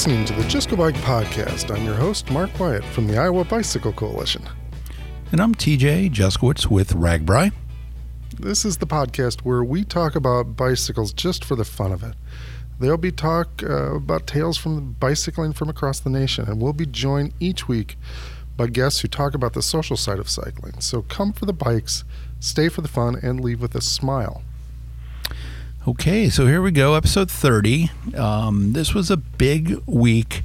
listening to the Just Go Bike podcast. I'm your host, Mark Wyatt from the Iowa Bicycle Coalition. And I'm TJ Juskiewicz with RAGBRAI. This is the podcast where we talk about bicycles just for the fun of it. There'll be talk uh, about tales from bicycling from across the nation, and we'll be joined each week by guests who talk about the social side of cycling. So come for the bikes, stay for the fun, and leave with a smile. Okay, so here we go, episode 30. Um, this was a big week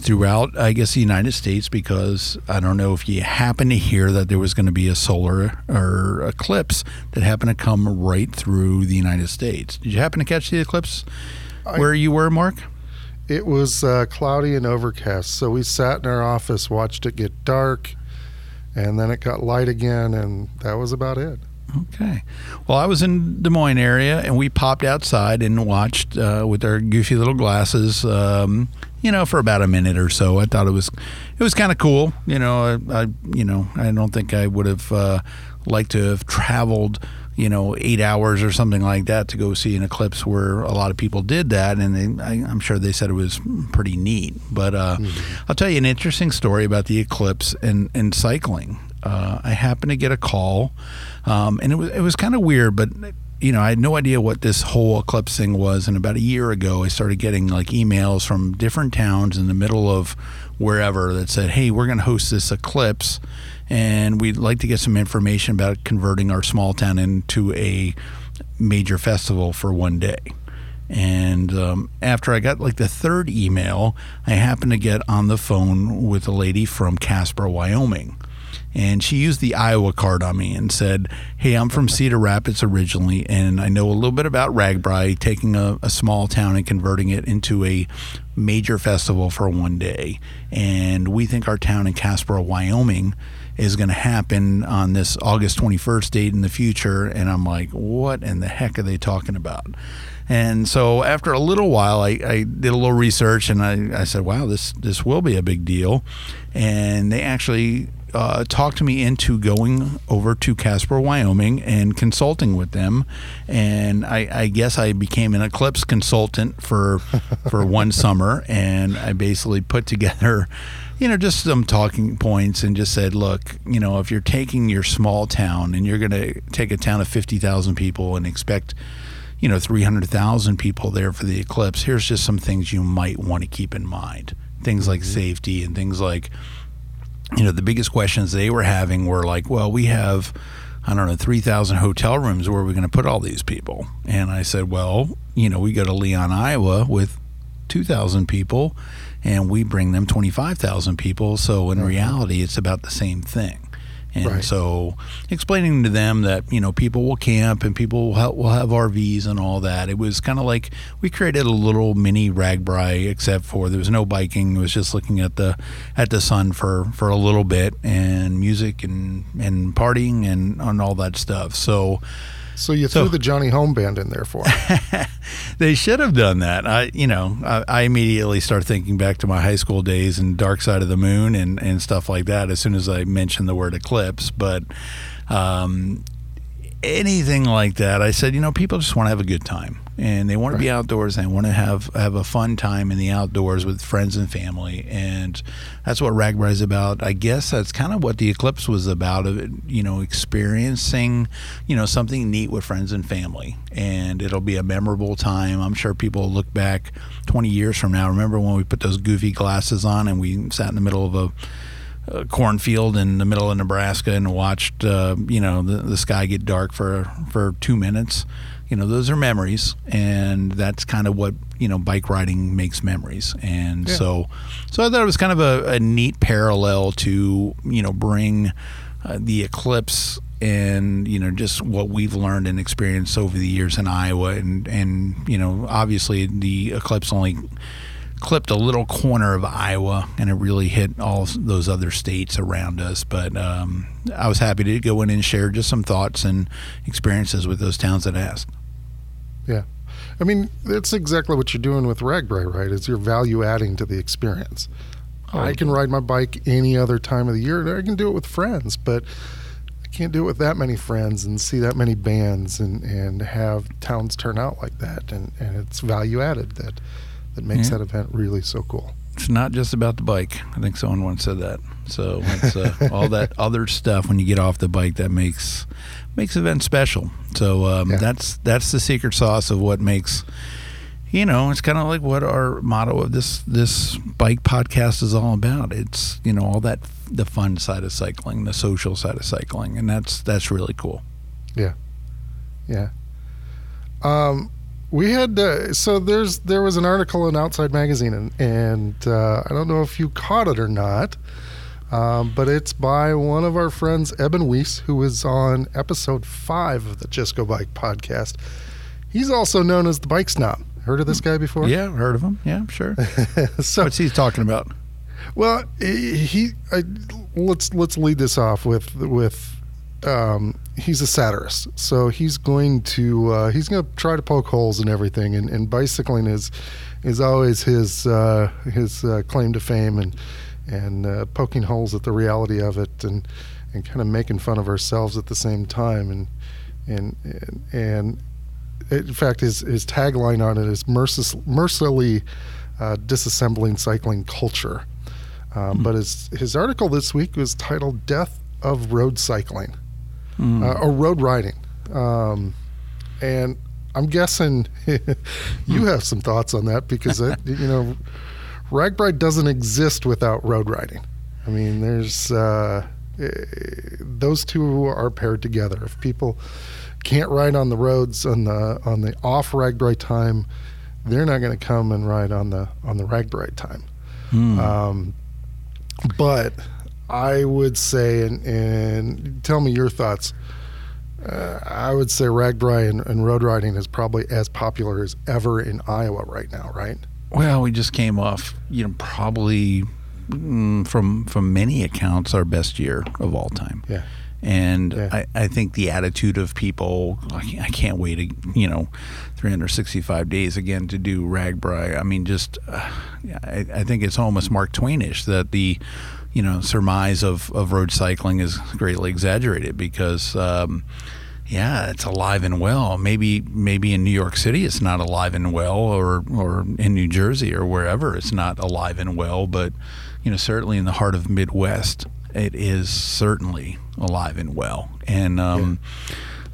throughout, I guess, the United States because I don't know if you happen to hear that there was going to be a solar or eclipse that happened to come right through the United States. Did you happen to catch the eclipse I, where you were, Mark? It was uh, cloudy and overcast, so we sat in our office, watched it get dark, and then it got light again, and that was about it. Okay. Well, I was in Des Moines area, and we popped outside and watched uh, with our goofy little glasses. Um, you know, for about a minute or so. I thought it was it was kind of cool. You know, I, I, you know I don't think I would have uh, liked to have traveled you know eight hours or something like that to go see an eclipse where a lot of people did that and they, I, am sure they said it was pretty neat but uh, mm-hmm. i'll tell you an interesting story about the eclipse and, and cycling uh, I happened to get a call, um, and it was it was kind of weird, but you know I had no idea what this whole eclipse thing was. And about a year ago, I started getting like emails from different towns in the middle of wherever that said, "Hey, we're going to host this eclipse, and we'd like to get some information about converting our small town into a major festival for one day." And um, after I got like the third email, I happened to get on the phone with a lady from Casper, Wyoming and she used the Iowa card on me and said, "Hey, I'm from Cedar Rapids originally, and I know a little bit about RAGBRAI, taking a, a small town and converting it into a major festival for one day. And we think our town in Casper, Wyoming." is going to happen on this August 21st date in the future. And I'm like, what in the heck are they talking about? And so after a little while, I, I did a little research and I, I said, wow, this, this will be a big deal. And they actually uh, talked me into going over to Casper, Wyoming, and consulting with them. And I, I guess I became an Eclipse consultant for for one summer, and I basically put together, you know, just some talking points, and just said, look, you know, if you're taking your small town and you're going to take a town of fifty thousand people and expect you know 300,000 people there for the eclipse here's just some things you might want to keep in mind things like mm-hmm. safety and things like you know, the biggest questions they were having were like, well, we have, I don't know, 3,000 hotel rooms. Where are we going to put all these people? And I said, well, you know, we go to Leon, Iowa with 2,000 people and we bring them 25,000 people. So in mm-hmm. reality, it's about the same thing. And right. so explaining to them that, you know, people will camp and people will have, will have RVs and all that. It was kind of like we created a little mini RAGBRAI except for there was no biking. It was just looking at the at the sun for, for a little bit and music and, and partying and, and all that stuff. So so you threw so, the Johnny Home band in there for they should have done that. I, you know, I, I, immediately start thinking back to my high school days and Dark Side of the Moon and, and stuff like that as soon as I mentioned the word eclipse. But um, anything like that, I said, you know, people just want to have a good time and they want right. to be outdoors. They want to have have a fun time in the outdoors with friends and family, and that's what RAGBRAI is about. I guess that's kind of what the Eclipse was about. Of you know, experiencing you know something neat with friends and family, and it'll be a memorable time. I'm sure people will look back 20 years from now. Remember when we put those goofy glasses on and we sat in the middle of a a cornfield in the middle of Nebraska and watched uh, you know the, the sky get dark for for two minutes you know those are memories and that's kind of what you know bike riding makes memories and yeah. so so i thought it was kind of a, a neat parallel to you know bring uh, the eclipse and you know just what we've learned and experienced over the years in iowa and and you know obviously the eclipse only clipped a little corner of Iowa, and it really hit all those other states around us. But um, I was happy to go in and share just some thoughts and experiences with those towns that asked. Yeah. I mean, that's exactly what you're doing with RAGBRAI, right? Is you're value adding to the experience. Oh, I can ride my bike any other time of the year. I can do it with friends, but I can't do it with that many friends and see that many bands and, and have towns turn out like that. And, and it's value added that that makes Yeah. that event really so cool. It's not just about the bike. I think someone once said that. So it's uh, all that other stuff when you get off the bike that makes makes events special. So um, Yeah. that's that's the secret sauce of what makes. You know, it's kind of like what our motto of this this bike podcast is all about. It's you know all that the fun side of cycling, the social side of cycling, and that's that's really cool. Yeah. Yeah. Um, we had uh, so there's there was an article in Outside Magazine and and uh, I don't know if you caught it or not, um, but it's by one of our friends Eben Weiss who was on episode five of the Just Go Bike podcast. He's also known as the Bike Snob. Heard of this guy before? Yeah, heard of him. Yeah, sure. so What's he talking about? Well, he, he I, let's let's lead this off with with um, he's a satirist, so he's going to uh, he's going to try to poke holes in everything, and, and bicycling is is always his uh, his uh, claim to fame, and and uh, poking holes at the reality of it, and and kind of making fun of ourselves at the same time, and and and, and in fact, his his tagline on it is mercil- mercilessly uh, disassembling cycling culture. Um, But his his article this week was titled "Death of Road Cycling" Mm. uh, or road riding, um, and I'm guessing you have some thoughts on that because you know RAGBRAI doesn't exist without road riding. I mean, there's uh, eh, those two are paired together. If people can't ride on the roads on the on the off RAGBRAI time, they're not going to come and ride on the on the RAGBRAI time. Hmm. Um, but I would say, and, and tell me your thoughts. Uh, I would say RAGBRAI and, and road riding is probably as popular as ever in Iowa right now, right? Well, we just came off, you know, probably mm, from from many accounts our best year of all time. Yeah. And Yeah. I, I think the attitude of people, I can't, I can't wait, to, you know, 365 days again to do RAGBRAI. I mean, just, uh, I, I think it's almost Mark Twainish that the, you know, surmise of, of road cycling is greatly exaggerated because, um, yeah, it's alive and well. Maybe maybe in New York City it's not alive and well, or or in New Jersey or wherever it's not alive and well. But you know, certainly in the heart of Midwest, it is certainly alive and well. And um,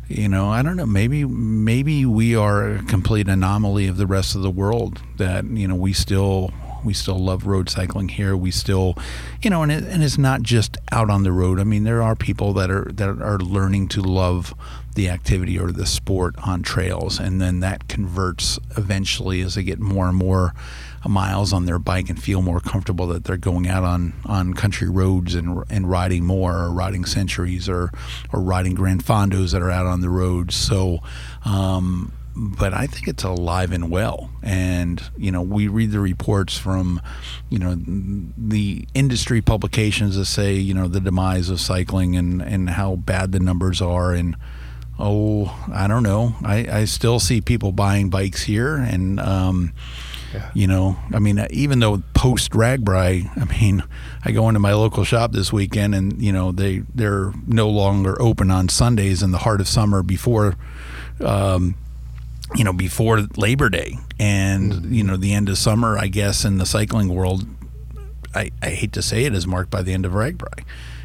you know, I don't know. Maybe maybe we are a complete anomaly of the rest of the world. That you know we still we still love road cycling here. We still, you know, and it, and it's not just out on the road. I mean, there are people that are that are learning to love the activity or the sport on trails, and then that converts eventually as they get more and more miles on their bike and feel more comfortable that they're going out on, on country roads and and riding more or riding centuries or or riding grand fondos that are out on the roads. So. Um, but I think it's alive and well. And you know, we read the reports from, you know, the industry publications that say you know the demise of cycling and and how bad the numbers are. And oh, I don't know. I I still see people buying bikes here, and um, Yeah. you know, I mean, even though post RAGBRAI, I mean, I go into my local shop this weekend, and you know, they they're no longer open on Sundays in the heart of summer before. Um, you know, before Labor Day and, you know, the end of summer, I guess, in the cycling world, I, I hate to say it, is marked by the end of RAGBRAI.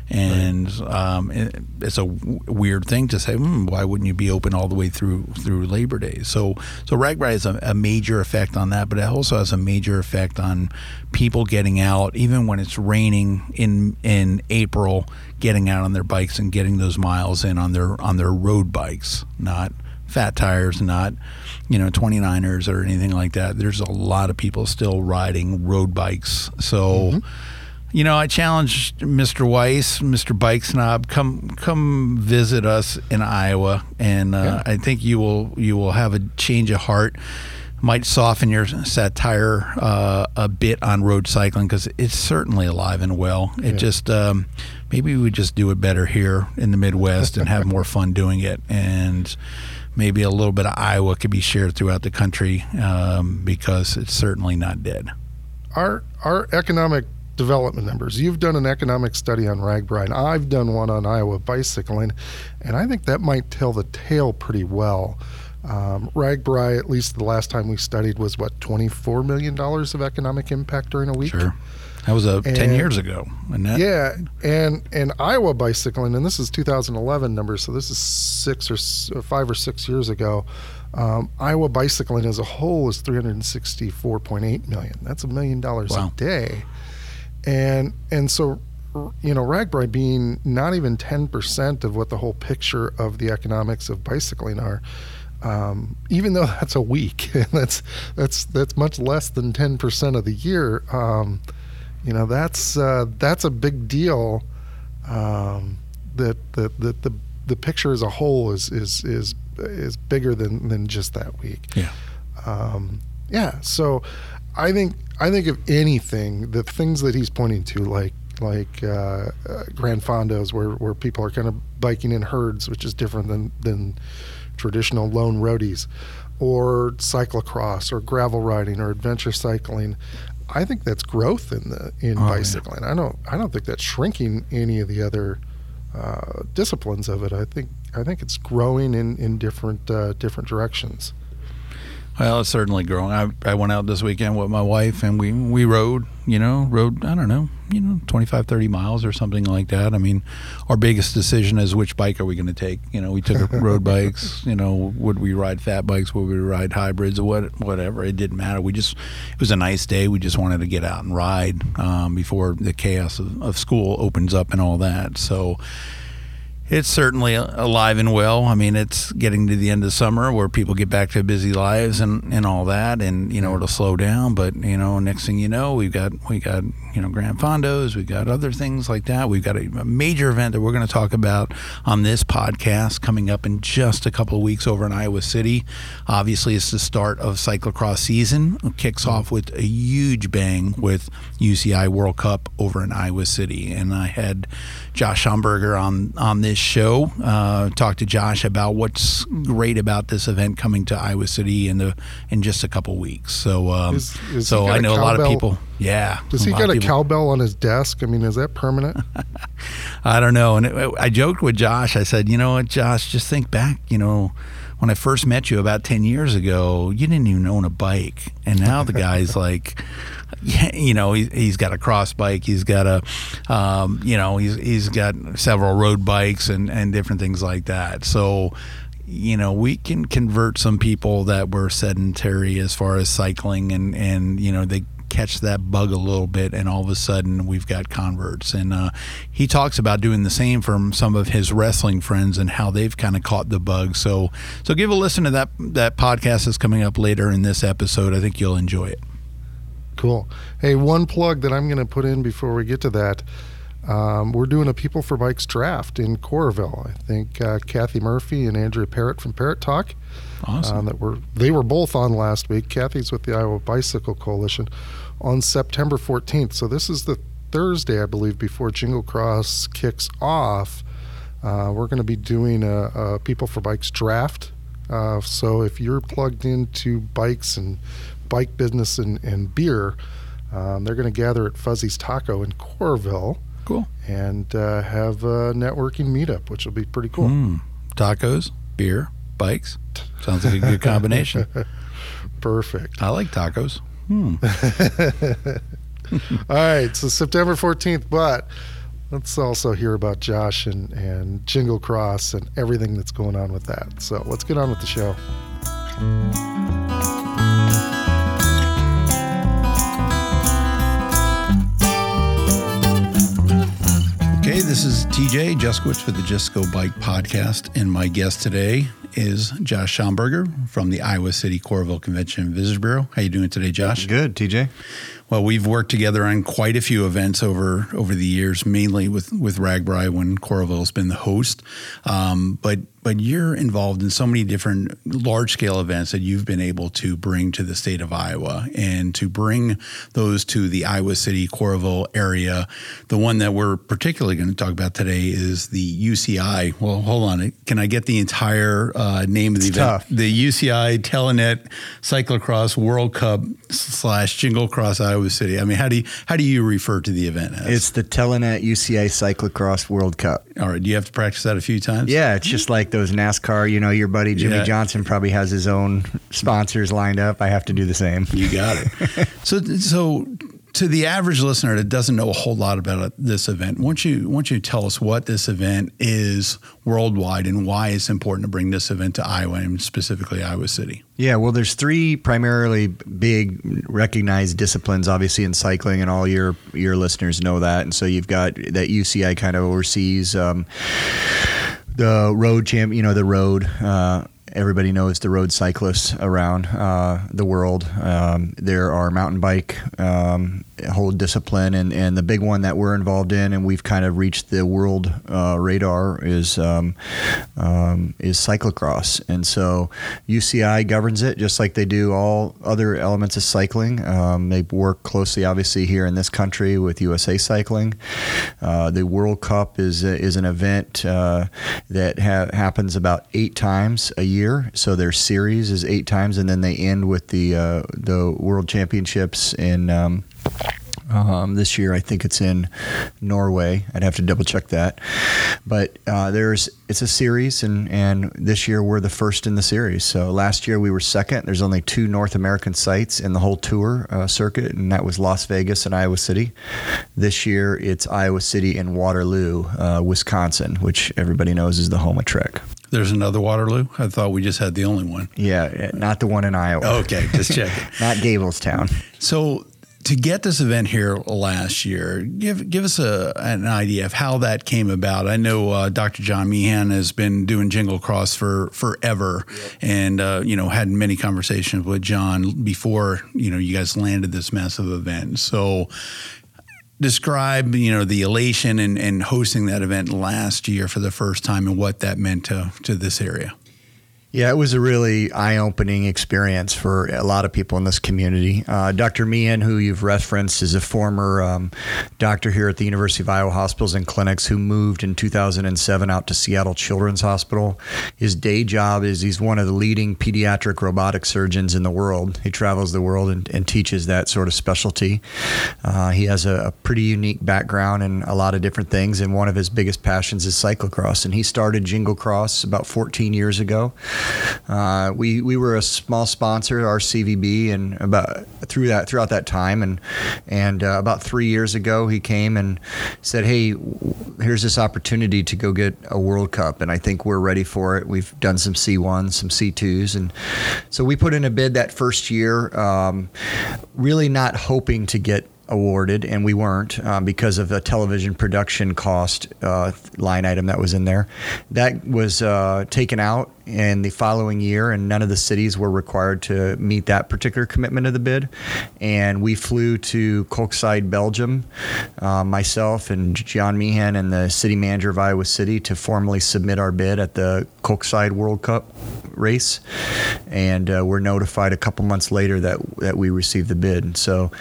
And um, it, it's a w- weird thing to say. Hmm, why wouldn't you be open all the way through through Labor Day? So, so RAGBRAI has a, a major effect on that, but it also has a major effect on people getting out, even when it's raining in in April, getting out on their bikes and getting those miles in on their on their road bikes, not fat tires, not you know 29ers or anything like that. There's a lot of people still riding road bikes. So, you know, I challenge Mr. Weiss, Mr. Bike Snob, come come visit us in Iowa, and uh, I think you will you will have a change of heart. Might soften your satire uh, a bit on road cycling because it's certainly alive and well. It just um, maybe we just do it better here in the Midwest and have more fun doing it, and maybe a little bit of Iowa could be shared throughout the country um, because it's certainly not dead. our our economic development numbers. You've done an economic study on RAGBRAI, and I've done one on Iowa bicycling, and I think that might tell the tale pretty well. Um, at least the last time we studied, was what $24 million of economic impact during a week. Sure. That was a ten years ago, and that, Yeah, and and Iowa bicycling, and this is 2011 numbers, so this is six or uh, five or six years ago. Um, Iowa bicycling as a whole is 364.8 million. That's a million dollars Wow. a day, and and so you know RAGBRAI being not even 10 percent of what the whole picture of the economics of bicycling are. Um, even though that's a week, that's that's that's much less than 10 percent of the year. Um, you know that's uh, that's a big deal. Um, that that that the the picture as a whole is is is is bigger than than just that week. Yeah. Um, yeah. So I think I think if anything, the things that he's pointing to, like like uh, uh, Grand Fondos, where where people are kind of biking in herds, which is different than than traditional lone roadies, or cyclocross, or gravel riding, or adventure cycling. I think that's growth in the in Oh, yeah. bicycling. I don't I don't think that's shrinking any of the other uh, disciplines of it. I think I think it's growing in in different uh, different directions. Well, it's certainly growing. I, I went out this weekend with my wife and we, we rode, you know, rode, I don't know, you know, 25, 30 miles or something like that. I mean, our biggest decision is which bike are we going to take? You know, we took road bikes, you know, would we ride fat bikes? Would we ride hybrids or what, whatever? It didn't matter. We just, it was a nice day. We just wanted to get out and ride um, before the chaos of, of school opens up and all that. So, it's certainly alive and well. I mean, it's getting to the end of summer where people get back to busy lives and, and all that, and you know it'll slow down. But you know, next thing you know, we've got we got you know Grand Fondos, we've got other things like that. We've got a, a major event that we're going to talk about on this podcast coming up in just a couple of weeks over in Iowa City. Obviously, it's the start of cyclocross season. It kicks off with a huge bang with UCI World Cup over in Iowa City, and I had Josh Schamberger on on this show. Uh, talked to Josh about what's great about this event coming to Iowa City in the in just a couple weeks. So, um, Is- is so I know a lot of people. Yeah, Does he got a people- cowbell on his desk? I mean, is that permanent? I don't know. And it, I joked with Josh. I said, you know what, Josh, just think back. You know, when I first met you about 10 years ago, you didn't even own a bike. And now the guy's like, you know, he, he's got a cross bike. He's got a, um, you know, he's, he's got several road bikes and, and different things like that. So, you know, we can convert some people that were sedentary as far as cycling and, and, you know, they catch that bug a little bit and all of a sudden we've got converts and uh, he talks about doing the same from some of his wrestling friends and how they've kind of caught the bug so so give a listen to that that podcast that's coming up later in this episode i think you'll enjoy it Cool. Hey, one plug that I'm going to put in before we get to that. Um, we're doing a People for Bikes draft in Coralville. I think uh, Kathy Murphy and Andrea Parrott from Parrot Talk awesome um, that were they were both on last week. Kathy's with the Iowa Bicycle Coalition on September 14th. So this is the Thursday, I believe, before Jingle Cross kicks off. Uh, we're going to be doing a, a People for Bikes draft. Uh, so if you're plugged into bikes and bike business and, and beer, um, they're going to gather at Fuzzy's Taco in Coralville cool and uh, have a networking meetup, which will be pretty cool. Mm. tacos beer bikes sounds like a good combination Perfect. i like tacos hmm. All right, so September 14th, but let's also hear about Josh and, and Jingle Cross and everything that's going on with that. So let's get on with the show. Okay, this is TJ Juskiewicz for the Just Go Bike podcast, and my guest today is Josh Schamberger from the Iowa City Coralville Convention and Visitors Bureau. How you doing today, Josh? Good, TJ. Well, we've worked together on quite a few events over over the years, mainly with with RAGBRAI when Coralville's been the host. Um, but but you're involved in so many different large scale events that you've been able to bring to the state of Iowa and to bring those to the Iowa City Coralville area. The one that we're particularly going to talk about today is the UCI. Well, hold on, can I get the entire uh, name of the It's event? tough. The UCI Telenet Cyclocross World Cup slash Jingle Cross Iowa Iowa City? I mean, how do you how do you refer to the event as? It's the Telenet UCI Cyclocross World Cup. All right. Do you have to practice that a few times? Yeah, it's just like those NASCAR. You know, your buddy Jimmie Yeah. Johnson probably has his own sponsors lined up. I have to do the same. You got it. so, so to the average listener that doesn't know a whole lot about this event, why don't you why don't you tell us what this event is worldwide and why it's important to bring this event to Iowa and specifically Iowa City? Yeah, well, there's three primarily big recognized disciplines, obviously in cycling, and all your your listeners know that. And so you've got that UCI kind of oversees um, the road champ, you know, the road. Uh, Everybody knows the road cyclists around uh, the world. Um, there are mountain bike um, whole discipline, and, and the big one that we're involved in, and we've kind of reached the world uh, radar is um, um, is cyclocross, and so UCI governs it just like they do all other elements of cycling. Um, they work closely, obviously, here in this country with USA Cycling. Uh, the World Cup is is an event uh, that ha- happens about eight times a year. So their series is eight times, and then they end with the uh, the World Championships in. Um, um, this year, I think it's in Norway. I'd have to double check that, but uh, there's it's a series, and and this year we're the first in the series. So last year we were second. There's only two North American sites in the whole tour uh, circuit, and that was Las Vegas and Iowa City. This year it's Iowa City and Waterloo, uh, Wisconsin, which everybody knows is the home of Trek. There's another Waterloo. I thought we just had the only one. Yeah, not the one in Iowa. Okay, just checking. Not Gablestown. So to get this event here last year, give give us a, an idea of how that came about. I know uh, Dr. John Meehan has been doing Jingle Cross for forever, and uh, you know had many conversations with John before you know you guys landed this massive event. So describe you know the elation and, and hosting that event last year for the first time and what that meant to to this area. Yeah, it was a really eye opening experience for a lot of people in this community. Uh, Dr. Meehan, who you've referenced, is a former um, doctor here at the University of Iowa Hospitals and Clinics who moved in 2007 out to Seattle Children's Hospital. His day job is he's one of the leading pediatric robotic surgeons in the world. He travels the world and, and teaches that sort of specialty. Uh, he has a, a pretty unique background in a lot of different things, and one of his biggest passions is cyclocross. And he started Jingle Cross about 14 years ago. Uh, we we were a small sponsor, our CVB, and about through that throughout that time, and and uh, about three years ago, he came and said, "Hey, here's this opportunity to go get a World Cup, and I think we're ready for it. We've done some C1s, some C2s, and so we put in a bid that first year, um, really not hoping to get." awarded, and we weren't um, because of the television production cost uh, line item that was in there. That was uh, taken out in the following year, and none of the cities were required to meet that particular commitment of the bid. And we flew to Koksijde, Belgium, uh, myself and John Meehan and the city manager of Iowa City to formally submit our bid at the Koksijde World Cup race. And uh, we're notified a couple months later that that we received the bid. So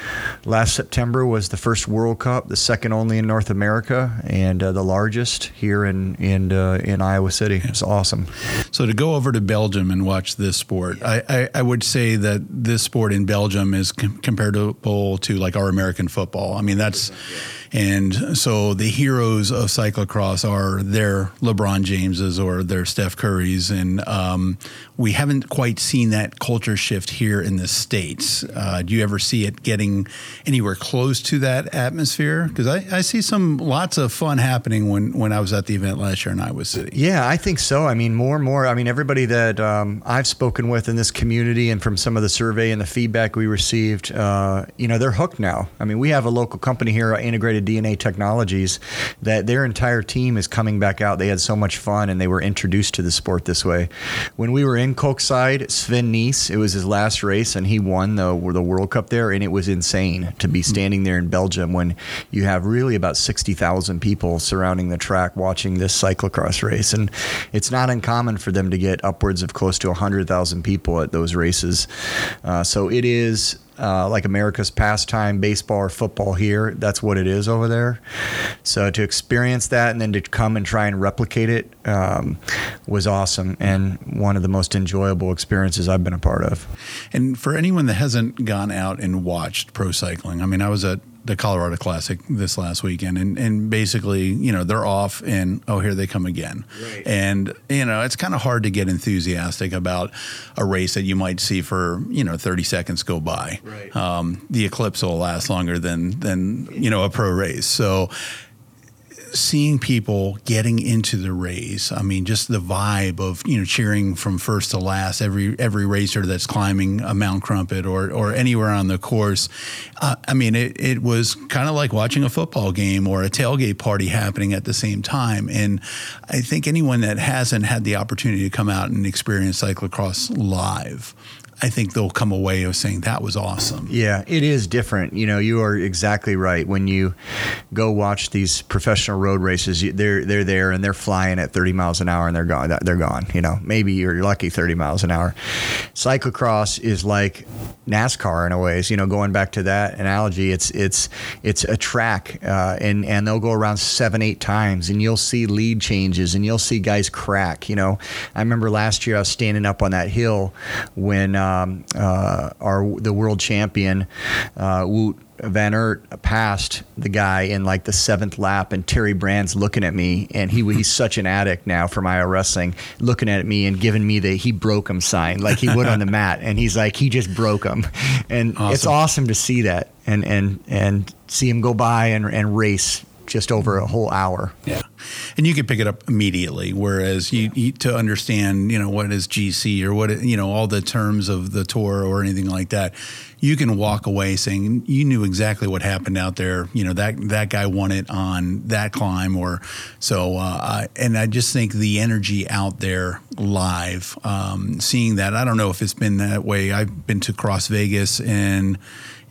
last September was the first World Cup, the second only in North America, and uh, the largest here in in uh, in Iowa City. It's awesome. So to go over to Belgium and watch this sport, I, I, I would say that this sport in Belgium is com- comparable to like our American football. I mean, that's, and so the heroes of cyclocross are their LeBron Jameses or their Steph Currys, and um, we haven't quite seen that culture shift here in the states. Uh, do you ever see it getting anywhere close to that atmosphere? Because I, I see some lots of fun happening when when I was at the event last year in Iowa City. Yeah, I think so. I mean, more and more. I mean, everybody that um, I've spoken with in this community and from some of the survey and the feedback we received, uh, you know, they're hooked now. I mean, we have a local company here, Integrated DNA Technologies, that their entire team is coming back out. They had so much fun and they were introduced to the sport this way. When we were in Koksijde, Sven Nys, it was his last race and he won the, the World Cup there. And it was insane to be standing there in Belgium when you have really about 60,000 people surrounding the track watching this cyclocross race. And it's not uncommon for them to get upwards of close to 100,000 people at those races. Uh, so it is uh, like America's pastime, baseball or football here. That's what it is over there. So to experience that and then to come and try and replicate it um, was awesome and one of the most enjoyable experiences I've been a part of. And for anyone that hasn't gone out and watched pro cycling, I mean, I was at the Colorado Classic this last weekend, and, and basically, you know, they're off, and oh, here they come again. Right. And you know, it's kind of hard to get enthusiastic about a race that you might see for you know 30 seconds go by. Right. Um, the eclipse will last longer than than you know a pro race. So seeing people getting into the race, I mean, just the vibe of you know cheering from first to last, every every racer that's climbing a Mount Krumpit or or anywhere on the course. Uh, I mean, it, it was kind of like watching a football game or a tailgate party happening at the same time. And I think anyone that hasn't had the opportunity to come out and experience cyclocross live. I think they'll come away of saying that was awesome. Yeah, it is different. You know, you are exactly right. When you go watch these professional road races, they're they're there and they're flying at 30 miles an hour and they're gone. They're gone. You know, maybe you're lucky 30 miles an hour. Cyclocross is like NASCAR in a ways. You know, going back to that analogy, it's it's it's a track, uh, and and they'll go around seven eight times, and you'll see lead changes, and you'll see guys crack. You know, I remember last year I was standing up on that hill when. Uh, um, uh, our the world champion uh, Wout Van Aert passed the guy in like the seventh lap, and Terry Brand's looking at me, and he he's such an addict now for my wrestling, looking at me and giving me the he broke him sign like he would on the mat, and he's like he just broke him, and awesome. it's awesome to see that and and and see him go by and and race just over a whole hour. Yeah, and you can pick it up immediately. Whereas you, you, to understand, you know, what is GC or what you know all the terms of the tour or anything like that, you can walk away saying you knew exactly what happened out there. You know that that guy won it on that climb, or so. Uh, and I just think the energy out there live, um, seeing that. I don't know if it's been that way. I've been to Cross Vegas and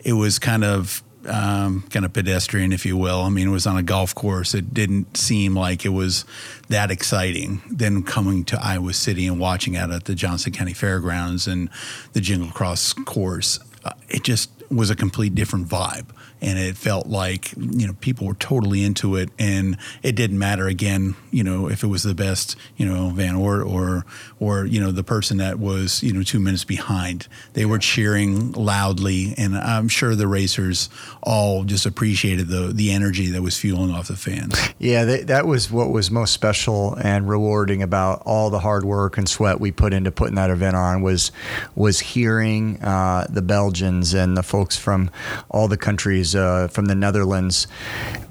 it was kind of um, kind of pedestrian, if you will. I mean, it was on a golf course. It didn't seem like it was that exciting. Then coming to Iowa City and watching it at the Johnson County Fairgrounds and the Jingle Cross course, uh, it just was a complete different vibe and it felt like you know people were totally into it, and it didn't matter again, you know, if it was the best, you know, Van Aert or or you know the person that was you know two minutes behind. They were cheering loudly, and I'm sure the racers all just appreciated the the energy that was fueling off the fans. Yeah, that, that was what was most special and rewarding about all the hard work and sweat we put into putting that event on was was hearing uh, the Belgians and the folks from all the countries uh, from the Netherlands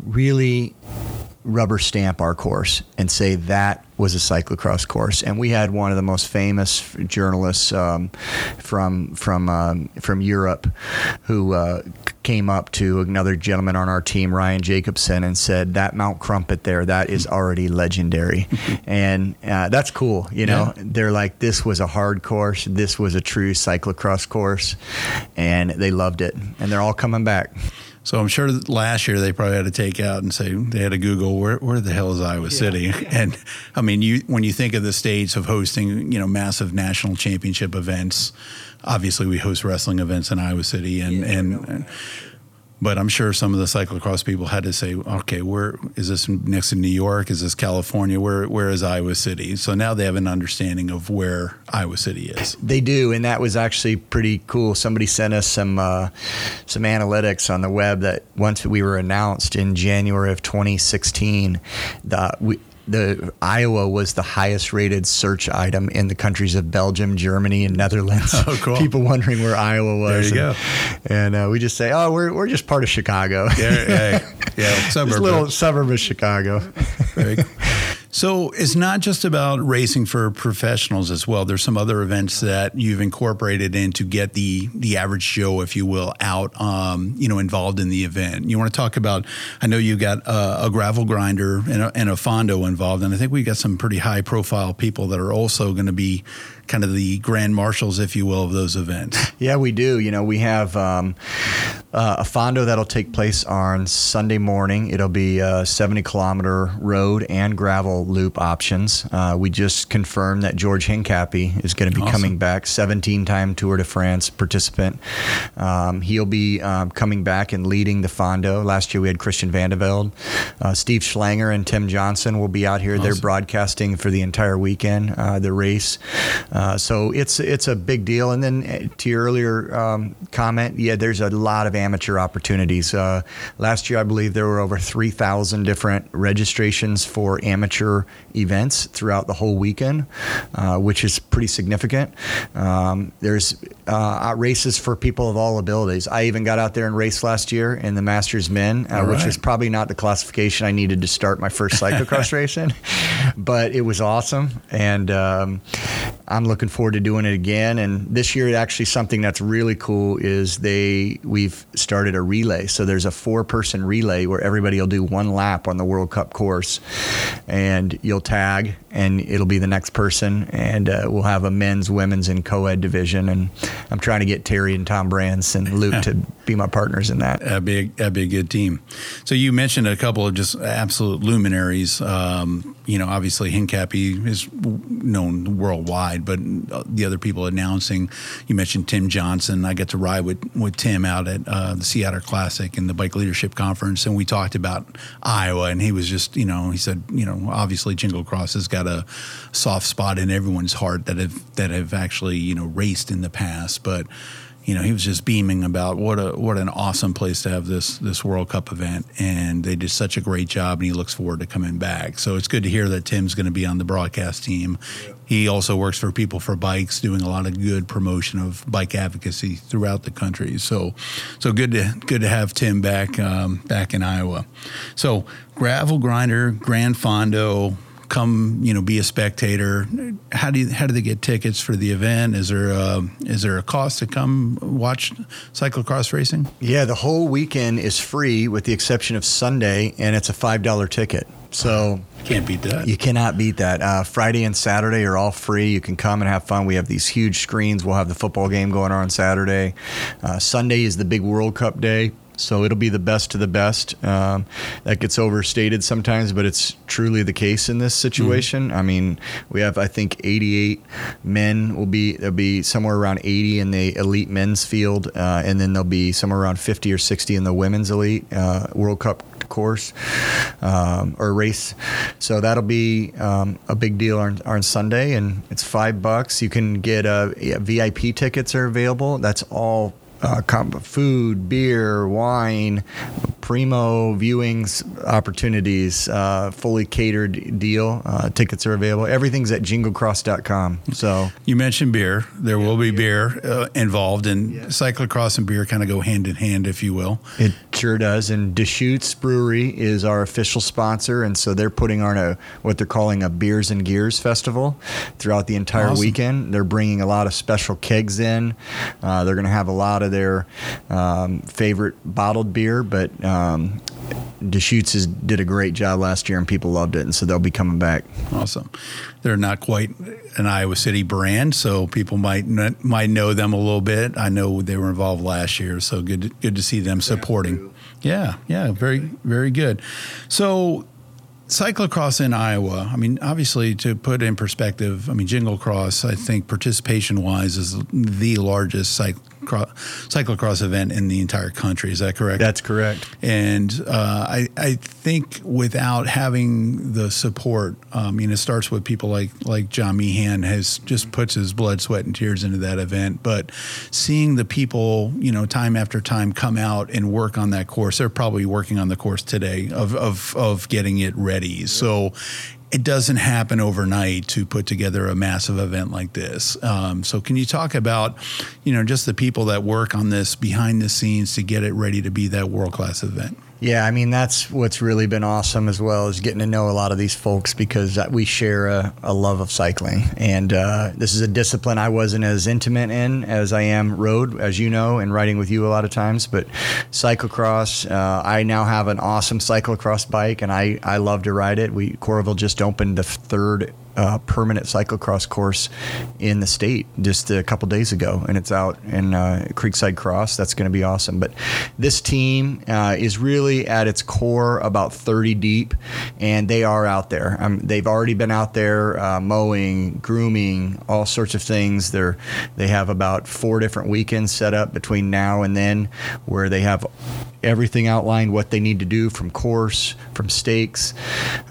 really rubber stamp our course and say that was a cyclocross course. And we had one of the most famous journalists um, from from um, from Europe who uh, came up to another gentleman on our team, Ryan Jacobson, and said that Mount Krumpit there that is already legendary, and uh, that's cool. You know, yeah. they're like this was a hard course, this was a true cyclocross course, and they loved it, and they're all coming back. So I'm sure last year they probably had to take out and say they had to Google where, where the hell is Iowa yeah, City? Yeah. And I mean, you when you think of the states of hosting, you know, massive national championship events, obviously we host wrestling events in Iowa City, and yeah, and, and but I'm sure some of the cyclocross people had to say, okay, where is this next to New York? Is this California? Where where is Iowa City? So now they have an understanding of where Iowa City is. They do, and that was actually pretty cool. Somebody sent us some uh, some analytics on the web that once we were announced in January of 2016, the we, the Iowa was the highest rated search item in the countries of Belgium, Germany, and Netherlands. Oh, cool. People wondering where Iowa was. There you and, go. And uh, we just say, oh, we're, we're just part of Chicago. Yeah, yeah, suburb. Just a little suburb of Chicago. Very so it's not just about racing for professionals as well. There's some other events that you've incorporated in to get the the average Joe, if you will, out, um, you know, involved in the event. You want to talk about? I know you got a, a gravel grinder and a, and a fondo involved, and I think we got some pretty high profile people that are also going to be kind of the grand marshals, if you will, of those events. Yeah, we do. You know, we have um, uh, a fondo that'll take place on Sunday morning. It'll be a 70 kilometer road and gravel loop options. Uh, we just confirmed that George Hincapie is going to be Awesome. coming back, 17 time Tour de France participant. Um, he'll be um, coming back and leading the fondo. Last year we had Christian Vande Velde. Uh, Steve Schlanger and Tim Johnson will be out here. They're broadcasting for the entire weekend, uh, the race. Uh, so it's it's a big deal. And then uh, to your earlier um, comment, yeah, there's a lot of amateur opportunities. Uh, last year, I believe there were over 3,000 different registrations for amateur events throughout the whole weekend, uh, which is pretty significant. Um, there's uh, races for people of all abilities. I even got out there and raced last year in the Masters Men, uh, All which was probably not the classification I needed to start my first cyclocross racing, but it was awesome, and um, I'm looking forward to doing it again. And this year, actually, something that's really cool is they we've started a relay. So there's a four-person relay where everybody will do one lap on the World Cup course, and you'll tag, and it'll be the next person, and uh, we'll have a men's, women's, and co-ed division. And I'm trying to get Terry and Tom Brands and Luke to be my partners in that. That'd be, that'd be a good team. So you mentioned a couple of just absolute luminaries. Um, you know, obviously Hincapie is known worldwide, but the other people announcing, you mentioned Tim Johnson. I got to ride with, with Tim out at uh, the Seattle Classic and the Bike Leadership Conference, and we talked about Iowa, and he was just, you know, he said, you know, obviously Jingle Cross has got a soft spot in everyone's heart that have that have actually, you know, raced in the past, but you know, he was just beaming about what a what an awesome place to have this this World Cup event, and they did such a great job, and he looks forward to coming back. So it's good to hear that Tim's going to be on the broadcast team. He also works for People for Bikes, doing a lot of good promotion of bike advocacy throughout the country. So, so good to good to have Tim back um, back in Iowa. So gravel grinder, Grand Fondo, come you know be a spectator how do you how do they get tickets for the event is there a, is there a cost to come watch cyclocross racing Yeah, the whole weekend is free with the exception of Sunday, and it's a five dollar ticket. So can't beat that you cannot beat that. Uh, Friday and Saturday are all free. You can come and have fun. We have these huge screens. We'll have the football game going on Saturday. Uh, Sunday is the big World Cup day. So it'll be the best of the best. Um, that gets overstated sometimes, but it's truly the case in this situation. I mean, we have I think 88 men will be there'll be somewhere around 80 in the elite men's field, uh, and then there'll be somewhere around 50 or 60 in the women's elite uh, World Cup course um, or race. So that'll be um, a big deal on, on Sunday, and it's five bucks. You can get uh, yeah, VIP tickets are available. That's all. Uh, food, beer, wine, primo viewings opportunities, uh, fully catered deal. Uh, tickets are available. Everything's at jinglecross.com. So you mentioned beer there will be beer uh, involved and cyclocross and beer kind of go hand in hand if you will It sure does. And Deschutes Brewery is our official sponsor, and so they're putting on a what they're calling a Beers and Gears festival throughout the entire Awesome. weekend. They're bringing a lot of special kegs in. Uh, they're going to have a lot of their um, favorite bottled beer, but um, Deschutes did a great job last year, and people loved it, and so they'll be coming back. Awesome. They're not quite an Iowa City brand, so people might might know them a little bit. I know they were involved last year, so good to, good to see them supporting. Yeah, yeah, very very good. So cyclocross in Iowa. I mean, obviously, to put in perspective, I mean, Jingle Cross. I think participation wise is the largest cyclocross, cyclocross event in the entire country. Is that correct? That's correct. And uh, I, I think without having the support, um, I mean, it starts with people like like John Meehan has just puts his blood, sweat, and tears into that event. But seeing the people, you know, time after time come out and work on that course, they're probably working on the course today of of of getting it ready. So. It doesn't happen overnight to put together a massive event like this. Um, so, can you talk about, you know, just the people that work on this behind the scenes to get it ready to be that world class event? Yeah, I mean that's what's really been awesome as well is getting to know a lot of these folks because we share a, a love of cycling, and uh, this is a discipline I wasn't as intimate in as I am road, as you know, and riding with you a lot of times. But cyclocross, uh, I now have an awesome cyclocross bike, and I I love to ride it. We Coralville just opened the third uh, permanent cyclocross course in the state just a couple days ago, and it's out in uh, Creekside Cross. That's going to be awesome. But this team uh, is really at its core about 30 deep, and they are out there. Um, they've already been out there uh, mowing, grooming, all sorts of things. They're they have about four different weekends set up between now and then, where they have everything outlined what they need to do from course, from stakes,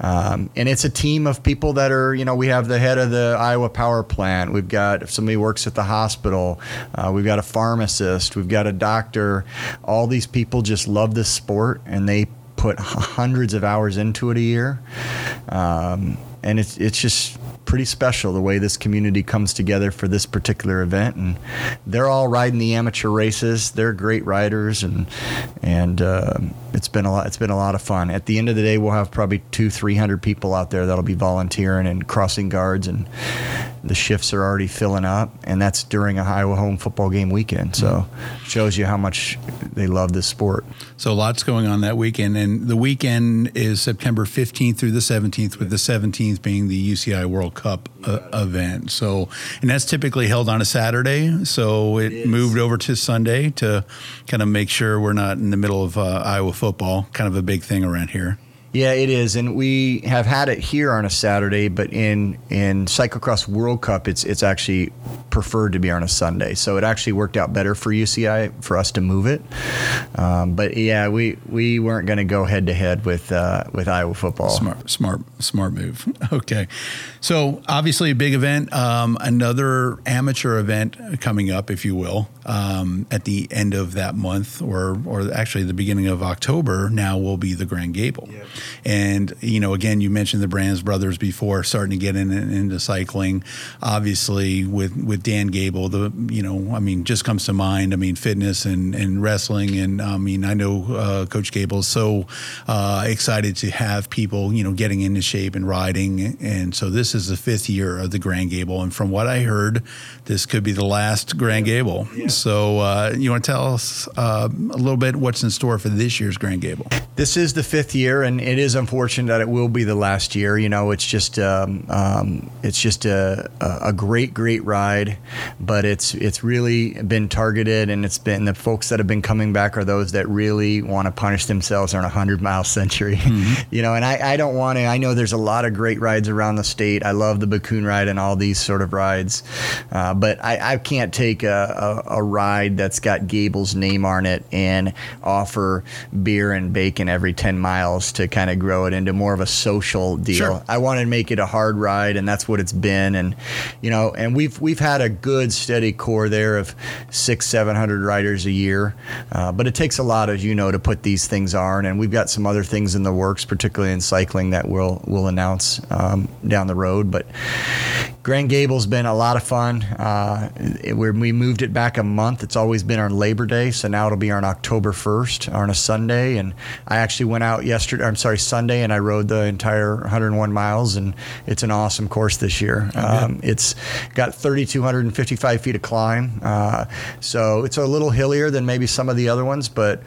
um, and it's a team of people that are you know we have the head of the Iowa Power Plant. We've got somebody works at the hospital. Uh, we've got a pharmacist. We've got a doctor. All these people just love this sport and they put hundreds of hours into it a year. Um, and it's it's just pretty special the way this community comes together for this particular event. And they're all riding the amateur races. They're great riders, and and uh, it's been a lot. It's been a lot of fun. At the end of the day, we'll have probably two, three hundred people out there that'll be volunteering and crossing guards, and the shifts are already filling up. And that's during a Iowa home football game weekend. So shows you how much they love this sport. So lots going on that weekend, and the weekend is September fifteenth through the seventeenth, with the seventeenth being the UCI World Cup uh, event. So, and that's typically held on a Saturday. So it, it moved over to Sunday to kind of make sure we're not in the middle of uh, Iowa football, kind of a big thing around here. Yeah, it is, and we have had it here on a Saturday, but in in Cyclocross World Cup, it's it's actually preferred to be on a Sunday. So it actually worked out better for UCI for us to move it. Um, but yeah, we we weren't going to go head to head with uh, with Iowa football. Smart, smart, smart move. Okay, so obviously a big event, um, another amateur event coming up, if you will, um, at the end of that month, or or actually the beginning of October. Now will be the Grand Gable. Yeah. And you know, again, you mentioned the Brands brothers before, starting to get in, into cycling. Obviously, with with Dan Gable, the you know, I mean, just comes to mind. I mean, fitness and and wrestling, and I mean, I know uh, Coach Gable is so uh, excited to have people, you know, getting into shape and riding. And so this is the fifth year of the Grand Gable, and from what I heard, this could be the last Grand Gable. Yeah. So uh, you want to tell us uh, a little bit what's in store for this year's Grand Gable? This is the fifth year, and it is unfortunate that it will be the last year. You know, it's just um, um, it's just a, a great great ride, but it's it's really been targeted, and it's been the folks that have been coming back are those that really want to punish themselves on a hundred mile century. Mm-hmm. you know, and I, I don't want to. I know there's a lot of great rides around the state. I love the Bakun ride and all these sort of rides, uh, but I, I can't take a, a, a ride that's got Gable's name on it and offer beer and bacon every ten miles to kind of grow it into more of a social deal. Sure. I wanted to make it a hard ride, and that's what it's been. And you know, and we've we've had a good steady core there of six, seven hundred riders a year. Uh, but it takes a lot, as you know, to put these things on. And we've got some other things in the works, particularly in cycling, that we'll we'll announce um, down the road. But Grand Gable's been a lot of fun. Uh, it, we moved it back a month. It's always been on Labor Day, so now it'll be on October 1st on a Sunday. And I actually went out yesterday. I'm sorry, Sunday, and I rode the entire 101 miles, and it's an awesome course this year. Um, it's got 3,255 feet of climb, uh, so it's a little hillier than maybe some of the other ones, but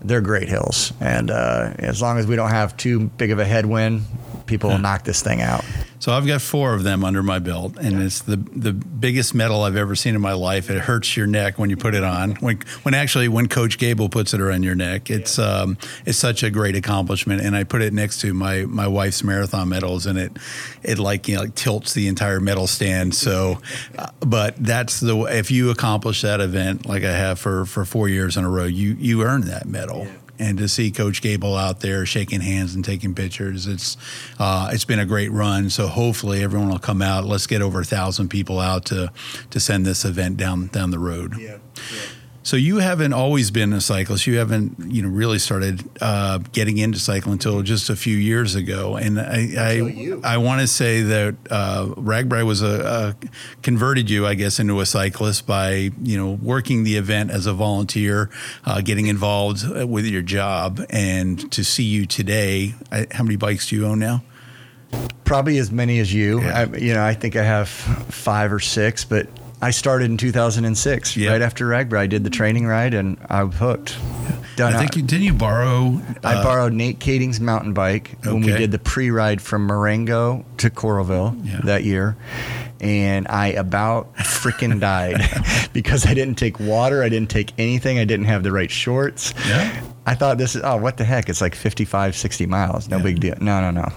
they're great hills. And uh, as long as we don't have too big of a headwind, people will knock this thing out. So I've got four of them under my belt, and yeah. it's the the biggest medal I've ever seen in my life. It hurts your neck when you put it on. When when actually when Coach Gable puts it around your neck, it's yeah. um, it's such a great accomplishment. And I put it next to my my wife's marathon medals, and it it like you know like tilts the entire medal stand. So, uh, but that's the if you accomplish that event like I have for for four years in a row, you you earn that medal. Yeah and to see Coach Gable out there shaking hands and taking pictures, it's uh, it's been a great run. So hopefully everyone will come out. Let's get over a thousand people out to to send this event down down the road. Yeah. yeah. So you haven't always been a cyclist. You haven't, you know, really started uh, getting into cycling until just a few years ago. And I, I, I want to say that uh, RAGBRAI was a, a, converted you, I guess, into a cyclist by you know working the event as a volunteer, uh, getting involved with your job, and to see you today. I, how many bikes do you own now? Probably as many as you. Yeah. I, you know, I think I have five or six, but I started in 2006, yep. right after RAGBRAI. I did the training ride and I was hooked. done. I think you didn't you borrow. I uh, borrowed Nate Kaeding's mountain bike when we did the pre-ride from Marengo to Coralville Yeah. that year, and I about freaking died because I didn't take water, I didn't take anything, I didn't have the right shorts. Yeah. I thought this is oh what the heck? It's like 55, 60 miles, no Yeah. big deal. No, no, no.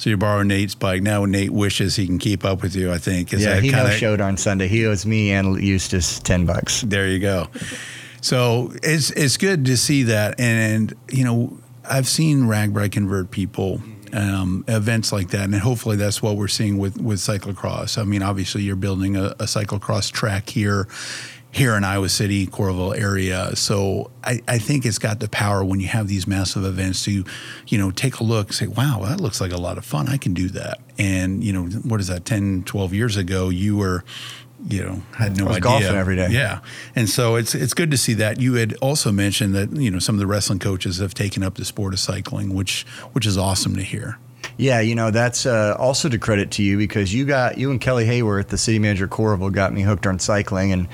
So you borrow Nate's bike. Now Nate wishes he can keep up with you. I think. Is yeah, that he kinda- no showed on Sunday. He owes me and Eustice ten bucks. There you go. So it's it's good to see that, and you know I've seen RAGBRAI convert people. Um, events like that, and hopefully that's what we're seeing with with cyclocross. I mean, obviously you're building a, a cyclocross track here, here in Iowa City, Coralville area. So I, I think it's got the power when you have these massive events to, you know, take a look, say, wow, that looks like a lot of fun. I can do that. And you know, what is that? 10, 12 years ago, you were you know had no I was idea golfing every day. yeah and so it's it's good to see that you had also mentioned that you know some of the wrestling coaches have taken up the sport of cycling which which is awesome to hear Yeah, you know that's uh, also to credit to you because you got you and Kelly Hayworth, the city manager of Coralville, got me hooked on cycling, and